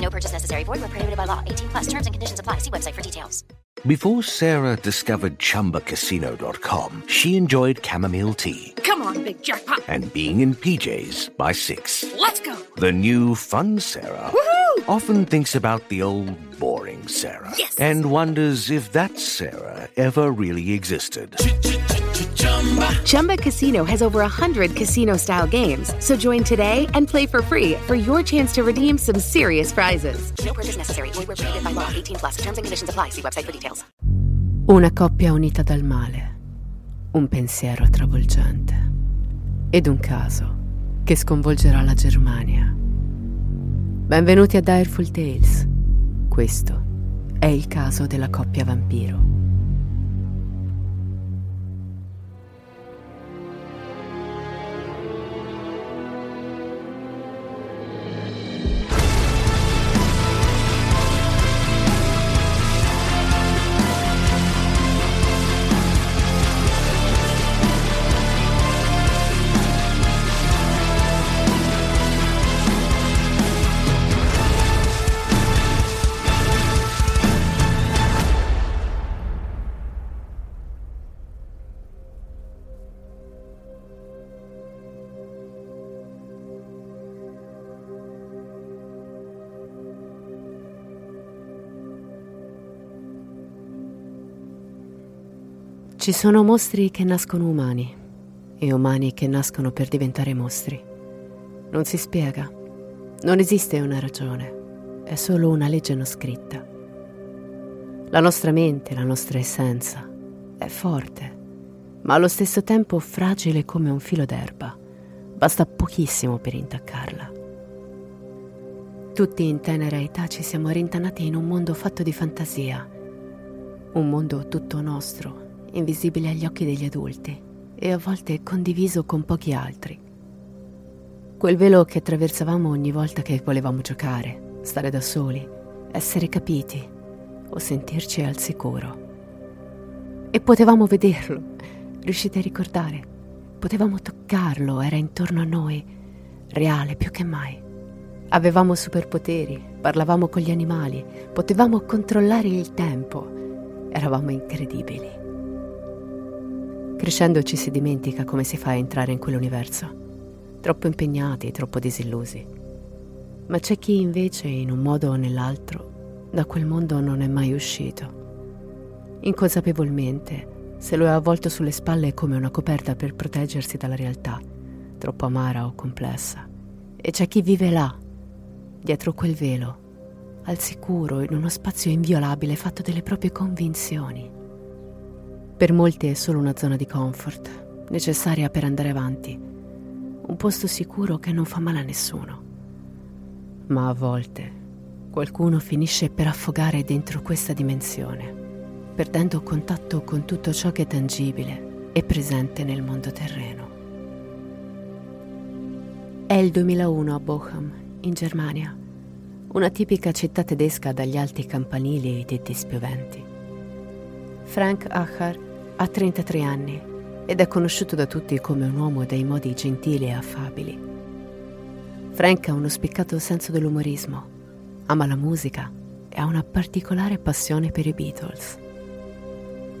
No purchase necessary. Void where prohibited by law. 18 plus terms and conditions apply. See website for details. Before Sarah discovered ChumbaCasino.com, she enjoyed chamomile tea Come on, big jackpot. and being in PJs by six. Let's go. The new fun Sarah Woohoo! often thinks about the old boring Sarah Yes. and wonders if that Sarah ever really existed. Chumba Casino has over 100 casino style games. So join today and play for free for your chance to redeem some serious prizes. No purchase necessary. Void prohibited by law. 18 plus. Terms and conditions apply. See website for details. Una coppia unita dal male, un pensiero travolgente ed un caso che sconvolgerà la Germania. Benvenuti a Direful Tales. Questo è il caso della coppia vampiro. Ci sono mostri che nascono umani e umani che nascono per diventare mostri. Non si spiega. Non esiste una ragione. È solo una legge non scritta. La nostra mente, la nostra essenza è forte, ma allo stesso tempo fragile come un filo d'erba. Basta pochissimo per intaccarla. Tutti in tenera età ci siamo rintanati in un mondo fatto di fantasia, un mondo tutto nostro, invisibile agli occhi degli adulti e a volte condiviso con pochi altri. Quel velo che attraversavamo ogni volta che volevamo giocare, stare da soli, essere capiti o sentirci al sicuro. E potevamo vederlo, riuscite a ricordare? Potevamo toccarlo, era intorno a noi, reale più che mai. Avevamo superpoteri, parlavamo con gli animali, potevamo controllare il tempo, eravamo incredibili. Crescendo ci si dimentica come si fa a entrare in quell'universo. Troppo impegnati, troppo disillusi. Ma c'è chi invece, in un modo o nell'altro, da quel mondo non è mai uscito. Inconsapevolmente se lo è avvolto sulle spalle come una coperta per proteggersi dalla realtà, troppo amara o complessa. E c'è chi vive là, dietro quel velo, al sicuro, in uno spazio inviolabile fatto delle proprie convinzioni. Per molti è solo una zona di comfort, necessaria per andare avanti, un posto sicuro che non fa male a nessuno. Ma a volte qualcuno finisce per affogare dentro questa dimensione, perdendo contatto con tutto ciò che è tangibile e presente nel mondo terreno. È il 2001 a Bochum, in Germania, una tipica città tedesca dagli alti campanili e i tetti spioventi. Frank Acher ha 33 anni ed è conosciuto da tutti come un uomo dai modi gentili e affabili. Frank ha uno spiccato senso dell'umorismo, ama la musica e ha una particolare passione per i Beatles.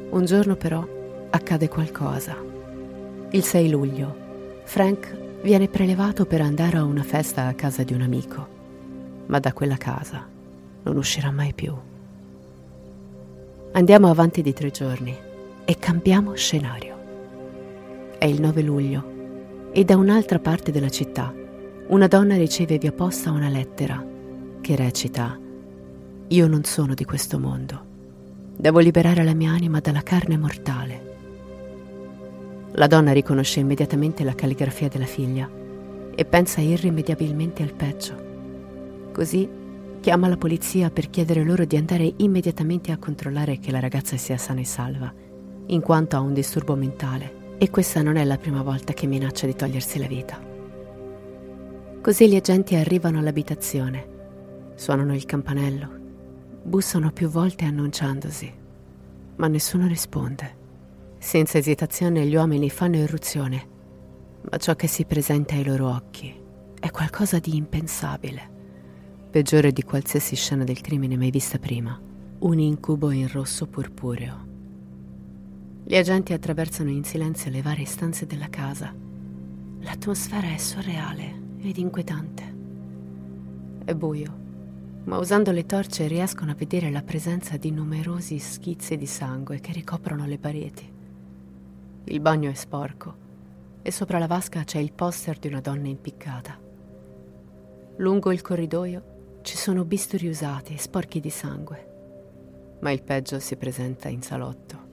Un giorno però accade qualcosa. Il 6 luglio, Frank viene prelevato per andare a una festa a casa di un amico, ma da quella casa non uscirà mai più. Andiamo avanti di tre giorni e cambiamo scenario. È il 9 luglio e da un'altra parte della città una donna riceve via posta una lettera che recita Io non sono di questo mondo. Devo liberare la mia anima dalla carne mortale. La donna riconosce immediatamente la calligrafia della figlia e pensa irrimediabilmente al peggio. Così chiama la polizia per chiedere loro di andare immediatamente a controllare che la ragazza sia sana e salva, in quanto ha un disturbo mentale. E questa non è la prima volta che minaccia di togliersi la vita. Così gli agenti arrivano all'abitazione, suonano il campanello, bussano più volte annunciandosi, ma nessuno risponde. Senza esitazione gli uomini fanno irruzione, ma ciò che si presenta ai loro occhi è qualcosa di impensabile, peggiore di qualsiasi scena del crimine mai vista prima, un incubo in rosso purpureo. Gli agenti attraversano in silenzio le varie stanze della casa. L'atmosfera è surreale ed inquietante. È buio, ma usando le torce riescono a vedere la presenza di numerosi schizzi di sangue che ricoprono le pareti. Il bagno è sporco e sopra la vasca c'è il poster di una donna impiccata. Lungo il corridoio ci sono bisturi usati, sporchi di sangue, ma il peggio si presenta in salotto.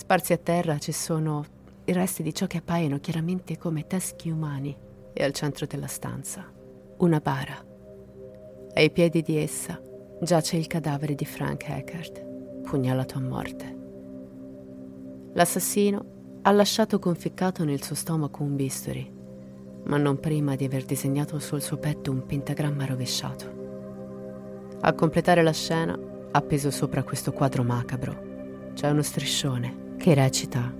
Sparsi a terra ci sono i resti di ciò che appaiono chiaramente come teschi umani e al centro della stanza una bara. Ai piedi di essa giace il cadavere di Frank Eckert, pugnalato a morte. L'assassino ha lasciato conficcato nel suo stomaco un bisturi, ma non prima di aver disegnato sul suo petto un pentagramma rovesciato. A completare la scena, appeso sopra questo quadro macabro, c'è uno striscione che recita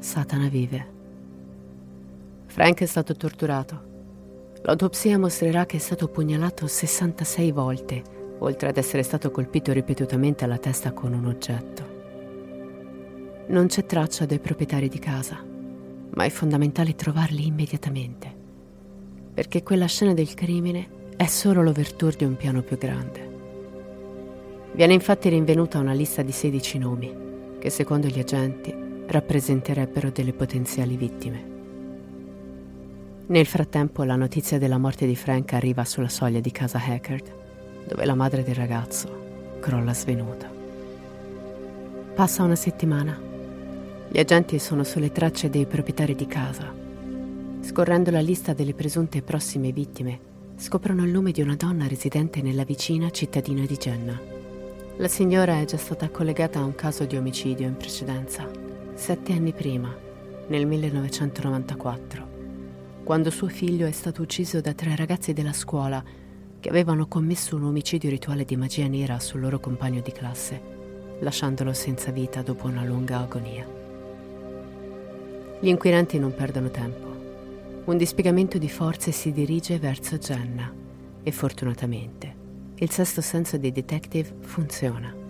Satana vive. Frank è stato torturato. L'autopsia mostrerà che è stato pugnalato 66 volte, oltre ad essere stato colpito ripetutamente alla testa con un oggetto. Non c'è traccia dei proprietari di casa, ma è fondamentale trovarli immediatamente, perché quella scena del crimine è solo l'overture di un piano più grande. Viene infatti rinvenuta una lista di 16 nomi, che secondo gli agenti rappresenterebbero delle potenziali vittime. Nel frattempo la notizia della morte di Frank arriva sulla soglia di casa Hackard, dove la madre del ragazzo crolla svenuta. Passa una settimana gli agenti sono sulle tracce dei proprietari di casa. Scorrendo la lista delle presunte prossime vittime, scoprono il nome di una donna residente nella vicina cittadina di Jenna. La signora è già stata collegata a un caso di omicidio in precedenza, sette anni prima, nel 1994, quando suo figlio è stato ucciso da tre ragazzi della scuola che avevano commesso un omicidio rituale di magia nera sul loro compagno di classe, lasciandolo senza vita dopo una lunga agonia. Gli inquirenti non perdono tempo. Un dispiegamento di forze si dirige verso Jenna e fortunatamente il sesto senso dei detective funziona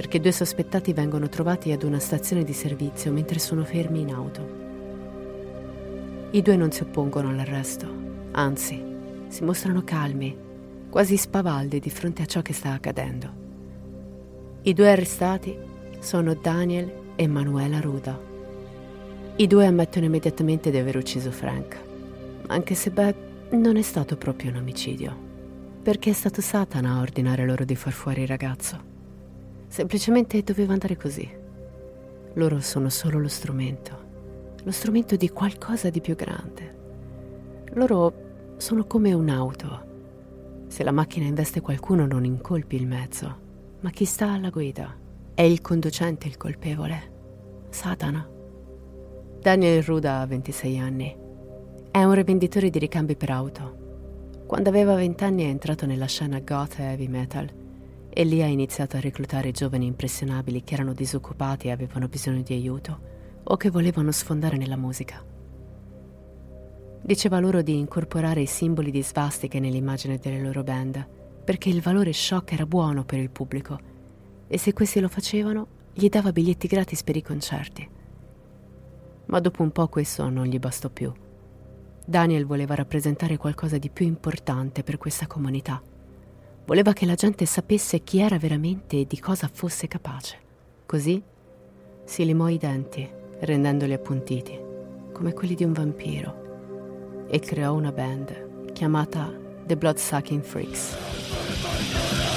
perché due sospettati vengono trovati ad una stazione di servizio mentre sono fermi in auto. I due non si oppongono all'arresto, anzi, si mostrano calmi, quasi spavaldi di fronte a ciò che sta accadendo. I due arrestati sono Daniel e Manuela Ruda. I due ammettono immediatamente di aver ucciso Frank, anche se beh, non è stato proprio un omicidio, perché è stato Satana a ordinare loro di far fuori il ragazzo. Semplicemente doveva andare così. Loro sono solo lo strumento, lo strumento di qualcosa di più grande. Loro sono come un'auto. Se la macchina investe qualcuno non incolpi il mezzo, ma chi sta alla guida. È il conducente il colpevole. Satana. Daniel Ruda ha 26 anni. È un rivenditore di ricambi per auto. Quando aveva 20 anni è entrato nella scena goth e heavy metal e lì ha iniziato a reclutare giovani impressionabili che erano disoccupati e avevano bisogno di aiuto o che volevano sfondare nella musica. Diceva loro di incorporare i simboli di svastiche nell'immagine delle loro band perché il valore shock era buono per il pubblico e se questi lo facevano gli dava biglietti gratis per i concerti ma dopo un po' questo non gli bastò più. Daniel voleva rappresentare qualcosa di più importante per questa comunità. Voleva che la gente sapesse chi era veramente e di cosa fosse capace. Così si limò i denti, rendendoli appuntiti, come quelli di un vampiro e creò una band chiamata The Bloodsucking Freaks.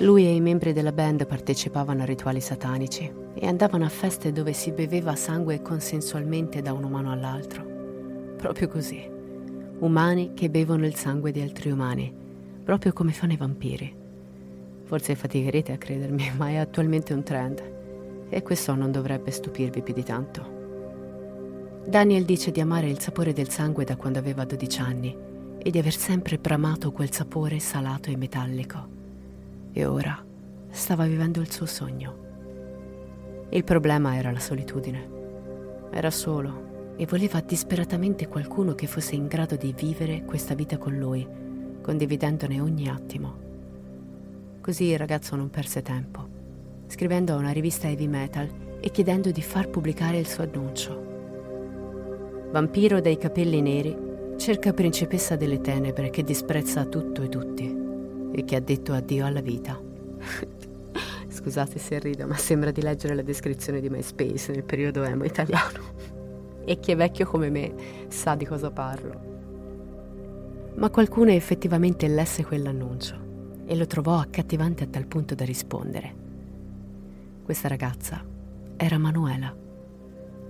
Lui e i membri della band partecipavano a rituali satanici e andavano a feste dove si beveva sangue consensualmente da un umano all'altro. Proprio così. Umani che bevono il sangue di altri umani, proprio come fanno i vampiri. Forse faticherete a credermi, ma è attualmente un trend. E questo non dovrebbe stupirvi più di tanto. Daniel dice di amare il sapore del sangue da quando aveva 12 anni e di aver sempre bramato quel sapore salato e metallico e ora stava vivendo il suo sogno. Il problema era la solitudine. Era solo e voleva disperatamente qualcuno che fosse in grado di vivere questa vita con lui, condividendone ogni attimo. Così il ragazzo non perse tempo, scrivendo a una rivista heavy metal e chiedendo di far pubblicare il suo annuncio. Vampiro dai capelli neri cerca principessa delle tenebre che disprezza tutto e tutti e che ha detto addio alla vita. Scusate se rido, ma sembra di leggere la descrizione di MySpace nel periodo emo italiano. e chi è vecchio come me sa di cosa parlo. Ma qualcuno effettivamente lesse quell'annuncio e lo trovò accattivante a tal punto da rispondere. Questa ragazza era Manuela,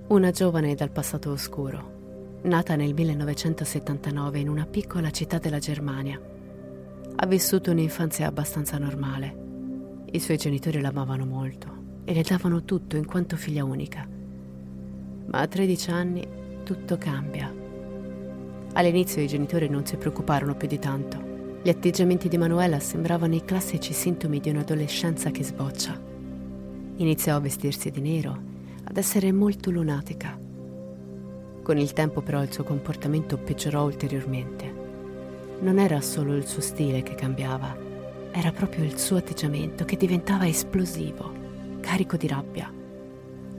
una giovane dal passato oscuro, nata nel 1979 in una piccola città della Germania ha vissuto un'infanzia abbastanza normale. I suoi genitori l'amavano molto e le davano tutto in quanto figlia unica. Ma a 13 anni tutto cambia. All'inizio i genitori non si preoccuparono più di tanto. Gli atteggiamenti di Manuela sembravano i classici sintomi di un'adolescenza che sboccia. Iniziò a vestirsi di nero, ad essere molto lunatica. Con il tempo però il suo comportamento peggiorò ulteriormente non era solo il suo stile che cambiava, era proprio il suo atteggiamento che diventava esplosivo, carico di rabbia.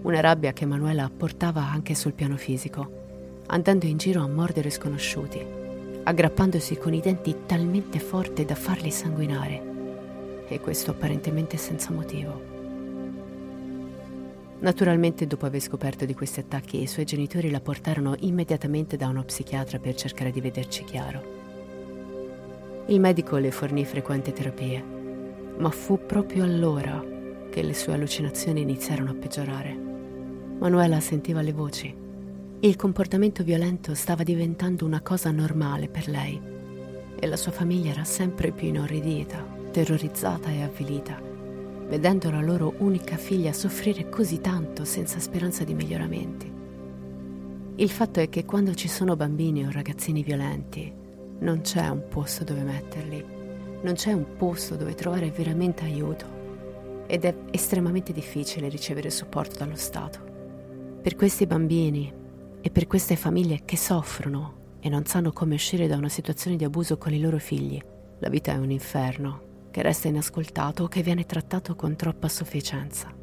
Una rabbia che Manuela portava anche sul piano fisico, andando in giro a mordere sconosciuti, aggrappandosi con i denti talmente forte da farli sanguinare. E questo apparentemente senza motivo. Naturalmente, dopo aver scoperto di questi attacchi, i suoi genitori la portarono immediatamente da uno psichiatra per cercare di vederci chiaro. Il medico le fornì frequenti terapie, ma fu proprio allora che le sue allucinazioni iniziarono a peggiorare. Manuela sentiva le voci. Il comportamento violento stava diventando una cosa normale per lei e la sua famiglia era sempre più inorridita, terrorizzata e avvilita, vedendo la loro unica figlia soffrire così tanto senza speranza di miglioramenti. Il fatto è che quando ci sono bambini o ragazzini violenti, non c'è un posto dove metterli, non c'è un posto dove trovare veramente aiuto ed è estremamente difficile ricevere supporto dallo Stato. Per questi bambini e per queste famiglie che soffrono e non sanno come uscire da una situazione di abuso con i loro figli, la vita è un inferno che resta inascoltato o che viene trattato con troppa sufficienza.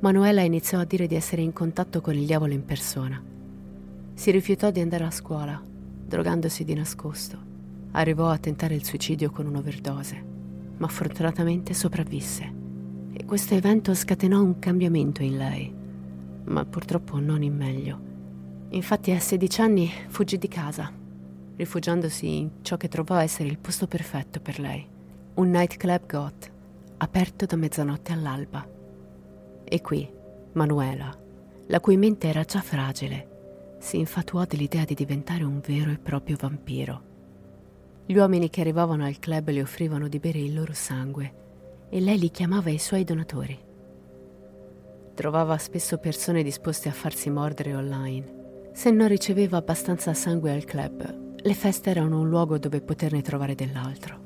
Manuela iniziò a dire di essere in contatto con il diavolo in persona. Si rifiutò di andare a scuola drogandosi di nascosto. Arrivò a tentare il suicidio con un'overdose, ma fortunatamente sopravvisse. E questo evento scatenò un cambiamento in lei, ma purtroppo non in meglio. Infatti a 16 anni fuggì di casa, rifugiandosi in ciò che trovò essere il posto perfetto per lei, un nightclub goth, aperto da mezzanotte all'alba. E qui, Manuela, la cui mente era già fragile, si infatuò dell'idea di diventare un vero e proprio vampiro. Gli uomini che arrivavano al club le offrivano di bere il loro sangue e lei li chiamava i suoi donatori. Trovava spesso persone disposte a farsi mordere online. Se non riceveva abbastanza sangue al club, le feste erano un luogo dove poterne trovare dell'altro.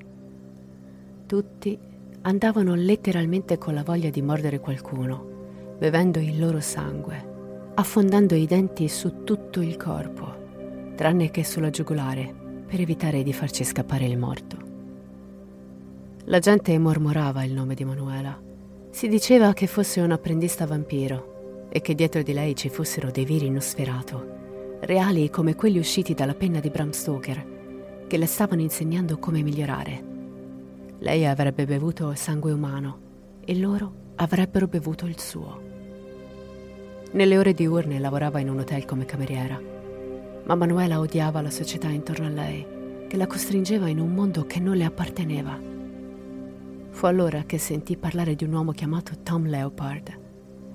Tutti andavano letteralmente con la voglia di mordere qualcuno, bevendo il loro sangue affondando i denti su tutto il corpo, tranne che sulla giugulare, per evitare di farci scappare il morto. La gente mormorava il nome di Manuela. Si diceva che fosse un apprendista vampiro e che dietro di lei ci fossero dei viri Nosferato, reali come quelli usciti dalla penna di Bram Stoker, che le stavano insegnando come migliorare. Lei avrebbe bevuto sangue umano e loro avrebbero bevuto il suo. Nelle ore diurne lavorava in un hotel come cameriera, ma Manuela odiava la società intorno a lei, che la costringeva in un mondo che non le apparteneva. Fu allora che sentì parlare di un uomo chiamato Tom Leopard,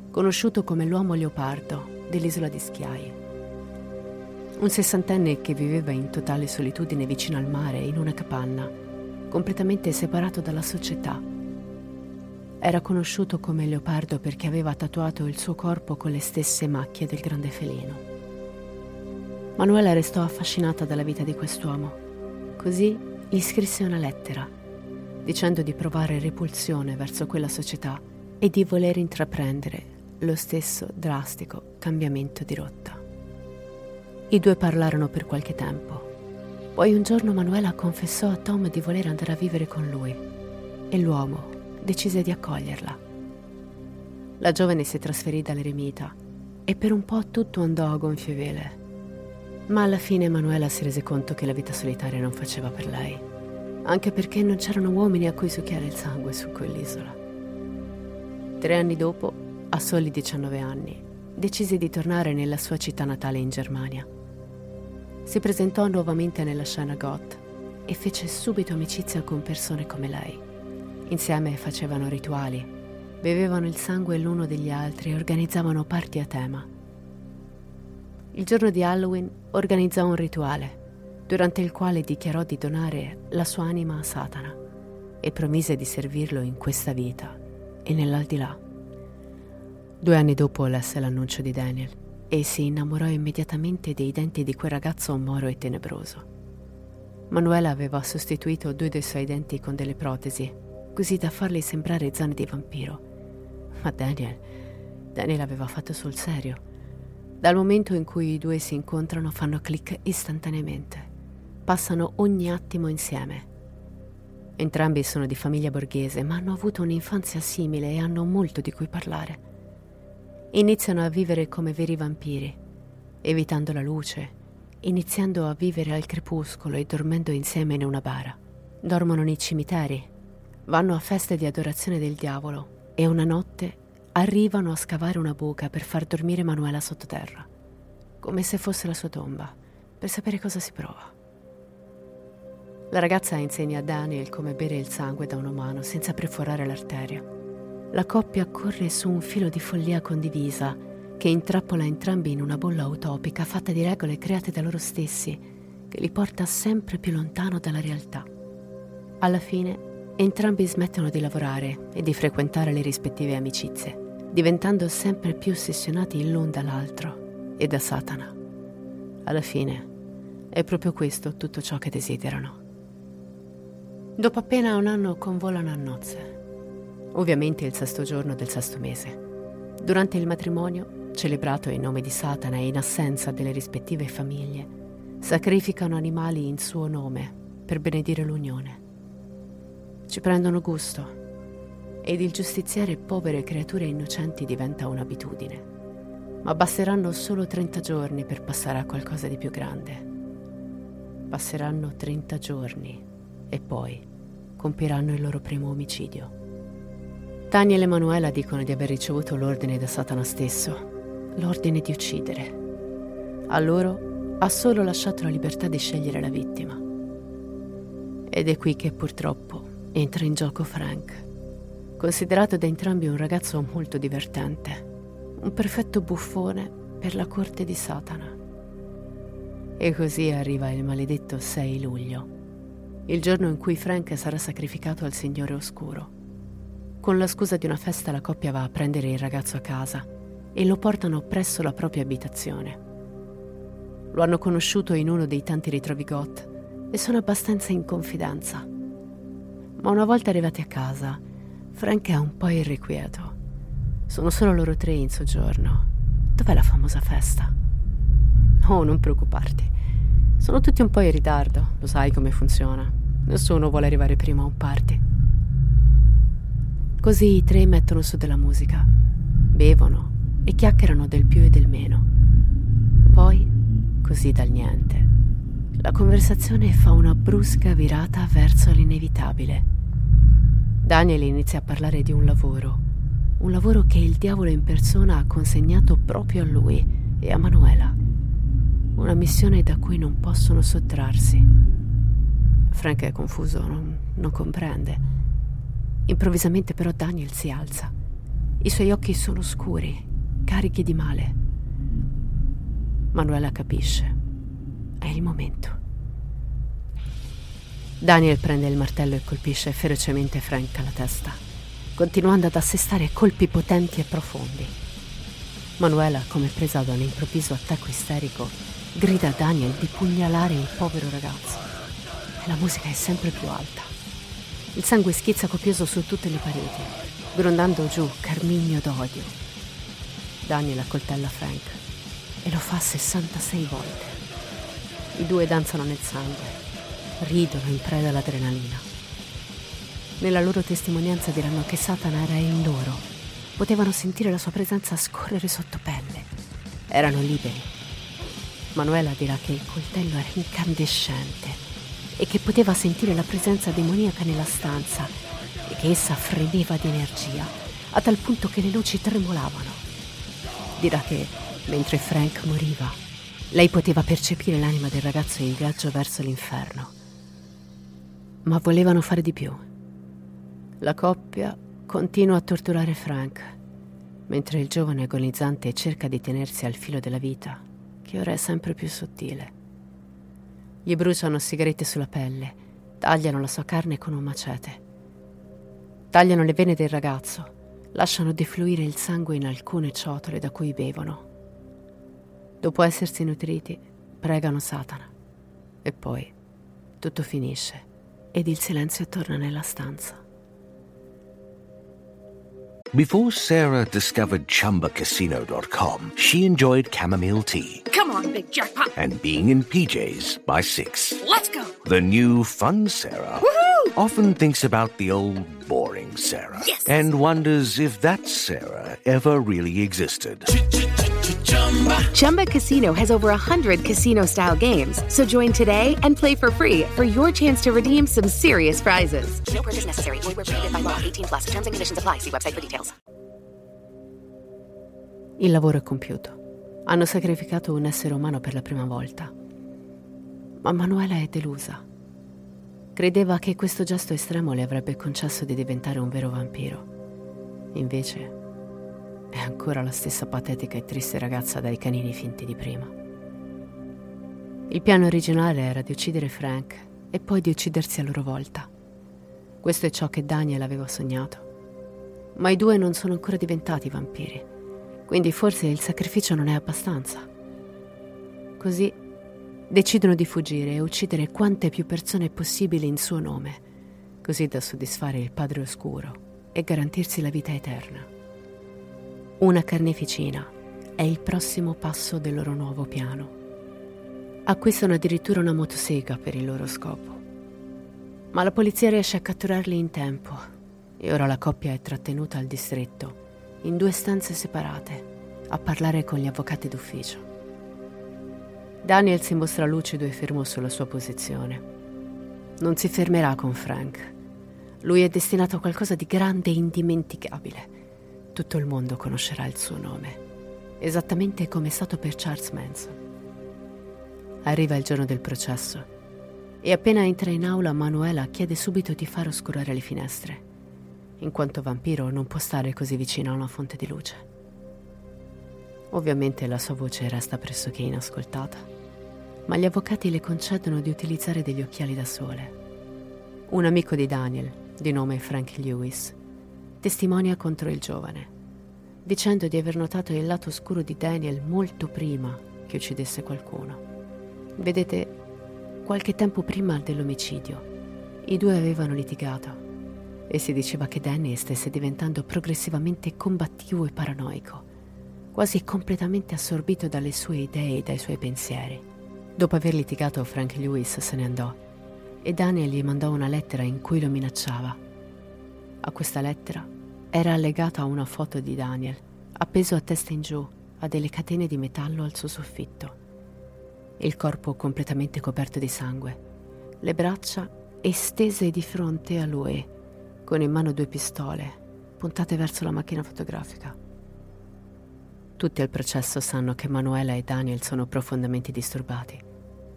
conosciuto come l'uomo leopardo dell'isola di Schiaie. Un sessantenne che viveva in totale solitudine vicino al mare in una capanna, completamente separato dalla società era conosciuto come leopardo perché aveva tatuato il suo corpo con le stesse macchie del grande felino. Manuela restò affascinata dalla vita di quest'uomo. Così gli scrisse una lettera, dicendo di provare repulsione verso quella società e di voler intraprendere lo stesso drastico cambiamento di rotta. I due parlarono per qualche tempo. Poi un giorno Manuela confessò a Tom di voler andare a vivere con lui e l'uomo decise di accoglierla. La giovane si trasferì dall'eremita e per un po' tutto andò a gonfie vele. Ma alla fine Emanuela si rese conto che la vita solitaria non faceva per lei, anche perché non c'erano uomini a cui succhiare il sangue su quell'isola. Tre anni dopo, a soli 19 anni, decise di tornare nella sua città natale in Germania. Si presentò nuovamente nella scena goth e fece subito amicizia con persone come lei. Insieme facevano rituali, bevevano il sangue l'uno degli altri e organizzavano parti a tema. Il giorno di Halloween organizzò un rituale, durante il quale dichiarò di donare la sua anima a Satana e promise di servirlo in questa vita e nell'aldilà. Due anni dopo lesse l'annuncio di Daniel e si innamorò immediatamente dei denti di quel ragazzo moro e tenebroso. Manuela aveva sostituito due dei suoi denti con delle protesi così da farli sembrare zanne di vampiro. Ma Daniel, Daniel aveva fatto sul serio. Dal momento in cui i due si incontrano fanno click istantaneamente. Passano ogni attimo insieme. Entrambi sono di famiglia borghese, ma hanno avuto un'infanzia simile e hanno molto di cui parlare. Iniziano a vivere come veri vampiri, evitando la luce, iniziando a vivere al crepuscolo e dormendo insieme in una bara. Dormono nei cimiteri, Vanno a feste di adorazione del diavolo e una notte arrivano a scavare una buca per far dormire Manuela sottoterra, come se fosse la sua tomba, per sapere cosa si prova. La ragazza insegna a Daniel come bere il sangue da una mano senza perforare l'arteria. La coppia corre su un filo di follia condivisa che intrappola entrambi in una bolla utopica fatta di regole create da loro stessi, che li porta sempre più lontano dalla realtà. Alla fine Entrambi smettono di lavorare e di frequentare le rispettive amicizie, diventando sempre più ossessionati l'un dall'altro e da Satana. Alla fine è proprio questo tutto ciò che desiderano. Dopo appena un anno convolano a nozze, ovviamente il sesto giorno del sesto mese. Durante il matrimonio, celebrato in nome di Satana e in assenza delle rispettive famiglie, sacrificano animali in suo nome per benedire l'unione ci prendono gusto ed il giustiziare povere creature innocenti diventa un'abitudine. Ma basteranno solo 30 giorni per passare a qualcosa di più grande. Passeranno 30 giorni e poi compiranno il loro primo omicidio. Tania e Emanuela dicono di aver ricevuto l'ordine da Satana stesso, l'ordine di uccidere. A loro ha solo lasciato la libertà di scegliere la vittima. Ed è qui che purtroppo entra in gioco Frank, considerato da entrambi un ragazzo molto divertente, un perfetto buffone per la corte di Satana. E così arriva il maledetto 6 luglio, il giorno in cui Frank sarà sacrificato al Signore Oscuro. Con la scusa di una festa la coppia va a prendere il ragazzo a casa e lo portano presso la propria abitazione. Lo hanno conosciuto in uno dei tanti ritrovi goth e sono abbastanza in confidenza ma una volta arrivati a casa, Frank è un po' irrequieto. Sono solo loro tre in soggiorno. Dov'è la famosa festa? Oh, non preoccuparti. Sono tutti un po' in ritardo, lo sai come funziona. Nessuno vuole arrivare prima a un party. Così i tre mettono su della musica, bevono e chiacchierano del più e del meno. Poi, così dal niente, la conversazione fa una brusca virata verso l'inevitabile. Daniel inizia a parlare di un lavoro, un lavoro che il diavolo in persona ha consegnato proprio a lui e a Manuela. Una missione da cui non possono sottrarsi. Frank è confuso, non, non comprende. Improvvisamente però Daniel si alza. I suoi occhi sono scuri, carichi di male. Manuela capisce. È il momento. Daniel prende il martello e colpisce ferocemente Frank alla testa, continuando ad assestare colpi potenti e profondi. Manuela, come presa da un improvviso attacco isterico, grida a Daniel di pugnalare il povero ragazzo. E la musica è sempre più alta. Il sangue schizza copioso su tutte le pareti, grondando giù carmigno d'odio. Daniel accoltella Frank e lo fa 66 volte. I due danzano nel sangue, ridono in preda all'adrenalina. Nella loro testimonianza diranno che Satana era in loro, potevano sentire la sua presenza scorrere sotto pelle, erano liberi. Manuela dirà che il coltello era incandescente e che poteva sentire la presenza demoniaca nella stanza e che essa fremeva di energia, a tal punto che le luci tremolavano. Dirà che, mentre Frank moriva, lei poteva percepire l'anima del ragazzo in viaggio verso l'inferno. Ma volevano fare di più. La coppia continua a torturare Frank, mentre il giovane agonizzante cerca di tenersi al filo della vita, che ora è sempre più sottile. Gli bruciano sigarette sulla pelle, tagliano la sua carne con un macete. Tagliano le vene del ragazzo, lasciano defluire il sangue in alcune ciotole da cui bevono. Dopo essersi nutriti, pregano Satana. E poi tutto finisce ed il silenzio torna nella stanza. Before Sarah discovered ChumbaCasino.com, she enjoyed chamomile tea. Come on, big jackpot. And being in PJs by six. Let's go. The new fun Sarah Woohoo! often thinks about the old boring Sarah. Yes. And wonders if that Sarah ever really existed. Chumba Casino has over 100 casino style games. So join today and play for free for your chance to redeem some serious prizes. No purchase necessary. Void where prohibited by law. 18 plus. Terms and conditions apply. See website for details. Il lavoro è compiuto. Hanno sacrificato un essere umano per la prima volta. Ma Manuela è delusa. Credeva che questo gesto estremo le avrebbe concesso di diventare un vero vampiro. Invece è ancora la stessa patetica e triste ragazza dai canini finti di prima. Il piano originale era di uccidere Frank e poi di uccidersi a loro volta. Questo è ciò che Daniel aveva sognato. Ma i due non sono ancora diventati vampiri, quindi forse il sacrificio non è abbastanza. Così decidono di fuggire e uccidere quante più persone possibili in suo nome, così da soddisfare il Padre Oscuro e garantirsi la vita eterna. Una carneficina è il prossimo passo del loro nuovo piano. Acquistano addirittura una motosega per il loro scopo. Ma la polizia riesce a catturarli in tempo e ora la coppia è trattenuta al distretto, in due stanze separate, a parlare con gli avvocati d'ufficio. Daniel si mostra lucido e fermo sulla sua posizione. Non si fermerà con Frank. Lui è destinato a qualcosa di grande e indimenticabile tutto il mondo conoscerà il suo nome, esattamente come è stato per Charles Manson. Arriva il giorno del processo e appena entra in aula Manuela chiede subito di far oscurare le finestre, in quanto vampiro non può stare così vicino a una fonte di luce. Ovviamente la sua voce resta pressoché inascoltata, ma gli avvocati le concedono di utilizzare degli occhiali da sole. Un amico di Daniel, di nome Frank Lewis, testimonia contro il giovane, dicendo di aver notato il lato oscuro di Daniel molto prima che uccidesse qualcuno. Vedete, qualche tempo prima dell'omicidio, i due avevano litigato e si diceva che Danny stesse diventando progressivamente combattivo e paranoico, quasi completamente assorbito dalle sue idee e dai suoi pensieri. Dopo aver litigato, Frank Lewis se ne andò e Daniel gli mandò una lettera in cui lo minacciava a questa lettera era allegata una foto di Daniel, appeso a testa in giù a delle catene di metallo al suo soffitto. Il corpo completamente coperto di sangue, le braccia estese di fronte a lui, con in mano due pistole puntate verso la macchina fotografica. Tutti al processo sanno che Manuela e Daniel sono profondamente disturbati,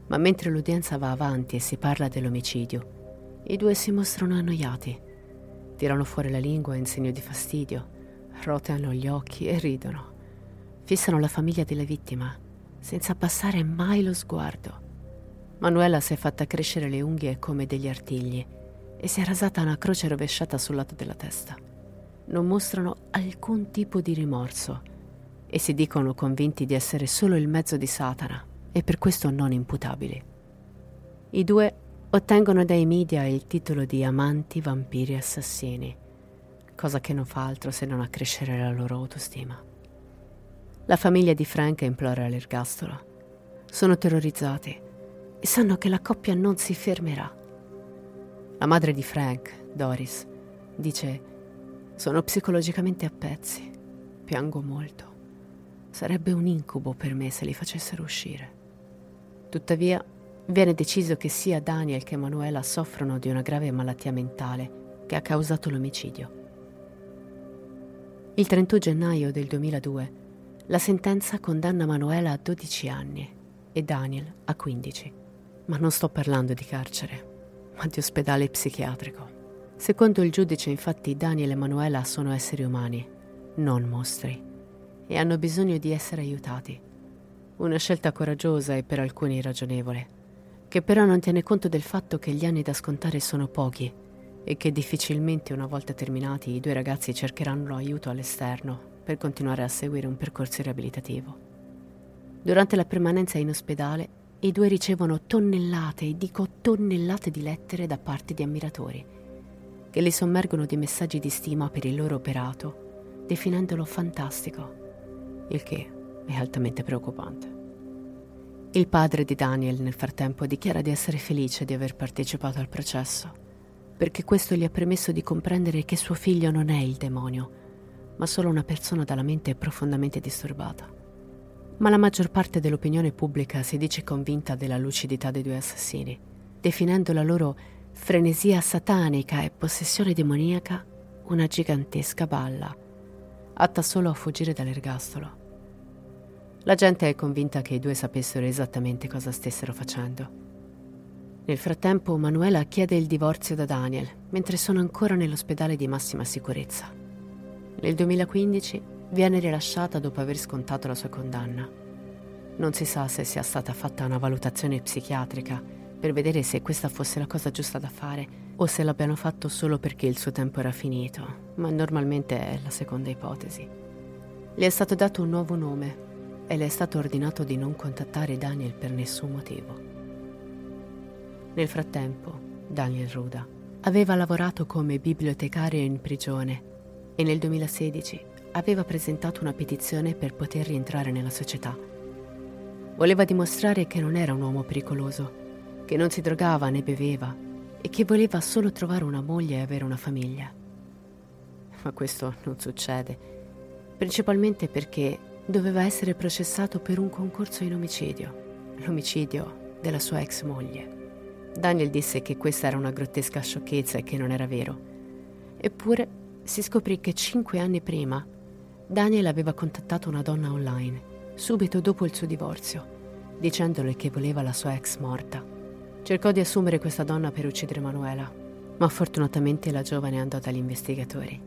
ma mentre l'udienza va avanti e si parla dell'omicidio, i due si mostrano annoiati, tirano fuori la lingua in segno di fastidio, roteano gli occhi e ridono. Fissano la famiglia della vittima, senza abbassare mai lo sguardo. Manuela si è fatta crescere le unghie come degli artigli e si è rasata una croce rovesciata sul lato della testa. Non mostrano alcun tipo di rimorso e si dicono convinti di essere solo il mezzo di Satana e per questo non imputabili. I due ottengono dai media il titolo di amanti, vampiri assassini, cosa che non fa altro se non accrescere la loro autostima. La famiglia di Frank implora l'ergastolo. Sono terrorizzati e sanno che la coppia non si fermerà. La madre di Frank, Doris, dice: Sono psicologicamente a pezzi, piango molto. Sarebbe un incubo per me se li facessero uscire. Tuttavia, viene deciso che sia Daniel che Manuela soffrono di una grave malattia mentale che ha causato l'omicidio. Il 31 gennaio del 2002 la sentenza condanna Manuela a 12 anni e Daniel a 15. Ma non sto parlando di carcere ma di ospedale psichiatrico. Secondo il giudice, infatti, Daniel e Manuela sono esseri umani, non mostri, e hanno bisogno di essere aiutati. Una scelta coraggiosa e per alcuni ragionevole, che però non tiene conto del fatto che gli anni da scontare sono pochi e che difficilmente una volta terminati i due ragazzi cercheranno aiuto all'esterno per continuare a seguire un percorso riabilitativo. Durante la permanenza in ospedale, i due ricevono tonnellate, e dico tonnellate di lettere da parte di ammiratori, che li sommergono di messaggi di stima per il loro operato, definendolo fantastico, il che è altamente preoccupante. Il padre di Daniel nel frattempo dichiara di essere felice di aver partecipato al processo, perché questo gli ha permesso di comprendere che suo figlio non è il demonio, ma solo una persona dalla mente profondamente disturbata ma la maggior parte dell'opinione pubblica si dice convinta della lucidità dei due assassini, definendo la loro frenesia satanica e possessione demoniaca una gigantesca balla, atta solo a fuggire dall'ergastolo. La gente è convinta che i due sapessero esattamente cosa stessero facendo. Nel frattempo Manuela chiede il divorzio da Daniel, mentre sono ancora nell'ospedale di massima sicurezza. Nel 2015 viene rilasciata dopo aver scontato la sua condanna. Non si sa se sia stata fatta una valutazione psichiatrica per vedere se questa fosse la cosa giusta da fare o se l'abbiano fatto solo perché il suo tempo era finito, ma normalmente è la seconda ipotesi. Le è stato dato un nuovo nome e le è stato ordinato di non contattare Daniel per nessun motivo. Nel frattempo, Daniel Ruda aveva lavorato come bibliotecario in prigione e nel 2016 aveva presentato una petizione per poter rientrare nella società. Voleva dimostrare che non era un uomo pericoloso, che non si drogava né beveva e che voleva solo trovare una moglie e avere una famiglia. Ma questo non succede, principalmente perché doveva essere processato per un concorso in omicidio, l'omicidio della sua ex moglie. Daniel disse che questa era una grottesca sciocchezza e che non era vero. Eppure si scoprì che cinque anni prima Daniel aveva contattato una donna online, subito dopo il suo divorzio, dicendole che voleva la sua ex morta. Cercò di assumere questa donna per uccidere Manuela, ma fortunatamente la giovane andò dagli investigatori.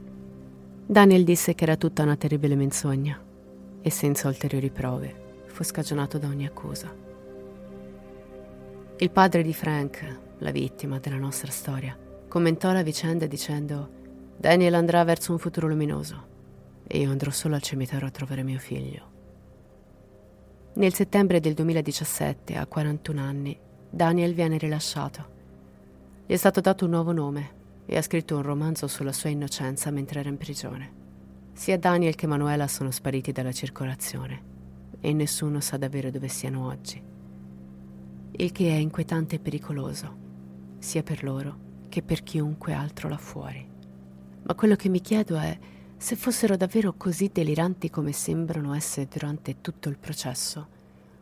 Daniel disse che era tutta una terribile menzogna e senza ulteriori prove fu scagionato da ogni accusa. Il padre di Frank, la vittima della nostra storia, commentò la vicenda dicendo Daniel andrà verso un futuro luminoso e io andrò solo al cimitero a trovare mio figlio. Nel settembre del 2017, a 41 anni, Daniel viene rilasciato. Gli è stato dato un nuovo nome e ha scritto un romanzo sulla sua innocenza mentre era in prigione. Sia Daniel che Manuela sono spariti dalla circolazione e nessuno sa davvero dove siano oggi. Il che è inquietante e pericoloso, sia per loro che per chiunque altro là fuori. Ma quello che mi chiedo è se fossero davvero così deliranti come sembrano essere durante tutto il processo,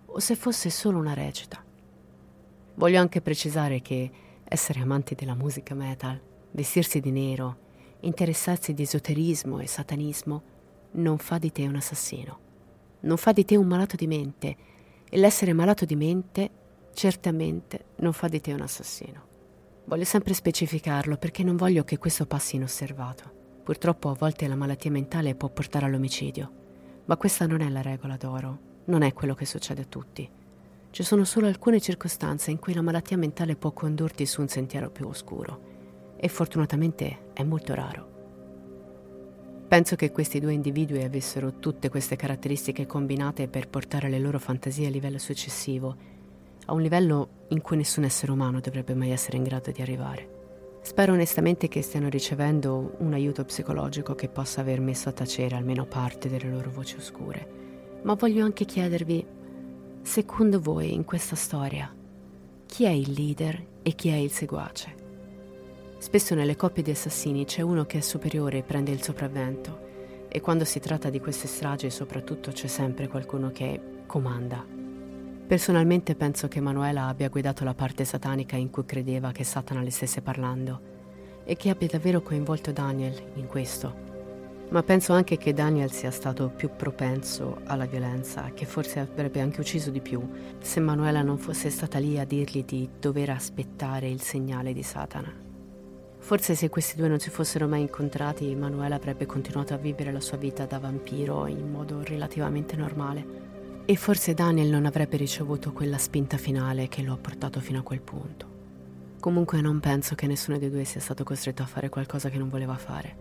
o se fosse solo una recita. Voglio anche precisare che essere amanti della musica metal, vestirsi di nero interessarsi di esoterismo e satanismo non fa di te un assassino, non fa di te un malato di mente e l'essere malato di mente certamente non fa di te un assassino. Voglio sempre specificarlo perché non voglio che questo passi inosservato. Purtroppo a volte la malattia mentale può portare all'omicidio, ma questa non è la regola d'oro, non è quello che succede a tutti. Ci sono solo alcune circostanze in cui la malattia mentale può condurti su un sentiero più oscuro e fortunatamente è molto raro. Penso che questi due individui avessero tutte queste caratteristiche combinate per portare le loro fantasie a livello successivo a un livello in cui nessun essere umano dovrebbe mai essere in grado di arrivare. Spero onestamente che stiano ricevendo un aiuto psicologico che possa aver messo a tacere almeno parte delle loro voci oscure. Ma voglio anche chiedervi, secondo voi in questa storia, chi è il leader e chi è il seguace? Spesso nelle coppie di assassini c'è uno che è superiore e prende il sopravvento e quando si tratta di queste stragi soprattutto c'è sempre qualcuno che comanda Personalmente penso che Manuela abbia guidato la parte satanica in cui credeva che Satana le stesse parlando e che abbia davvero coinvolto Daniel in questo. Ma penso anche che Daniel sia stato più propenso alla violenza, che forse avrebbe anche ucciso di più se Manuela non fosse stata lì a dirgli di dover aspettare il segnale di Satana. Forse se questi due non si fossero mai incontrati, Manuela avrebbe continuato a vivere la sua vita da vampiro in modo relativamente normale e forse Daniel non avrebbe ricevuto quella spinta finale che lo ha portato fino a quel punto. Comunque non penso che nessuno dei due sia stato costretto a fare qualcosa che non voleva fare.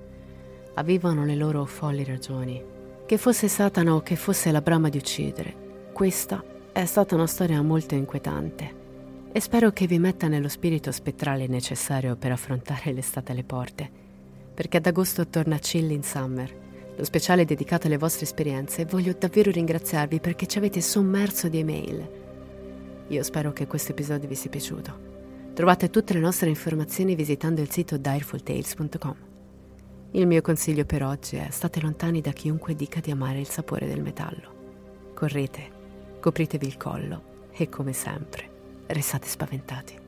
Avevano le loro folli ragioni. Che fosse Satana o che fosse la brama di uccidere, questa è stata una storia molto inquietante e spero che vi metta nello spirito spettrale necessario per affrontare l'estate alle porte, perché ad agosto torna Chill in Summer lo speciale dedicato alle vostre esperienze e voglio davvero ringraziarvi perché ci avete sommerso di email. Io spero che questo episodio vi sia piaciuto. Trovate tutte le nostre informazioni visitando il sito direfultales.com. Il mio consiglio per oggi è state lontani da chiunque dica di amare il sapore del metallo. Correte, copritevi il collo e come sempre, restate spaventati.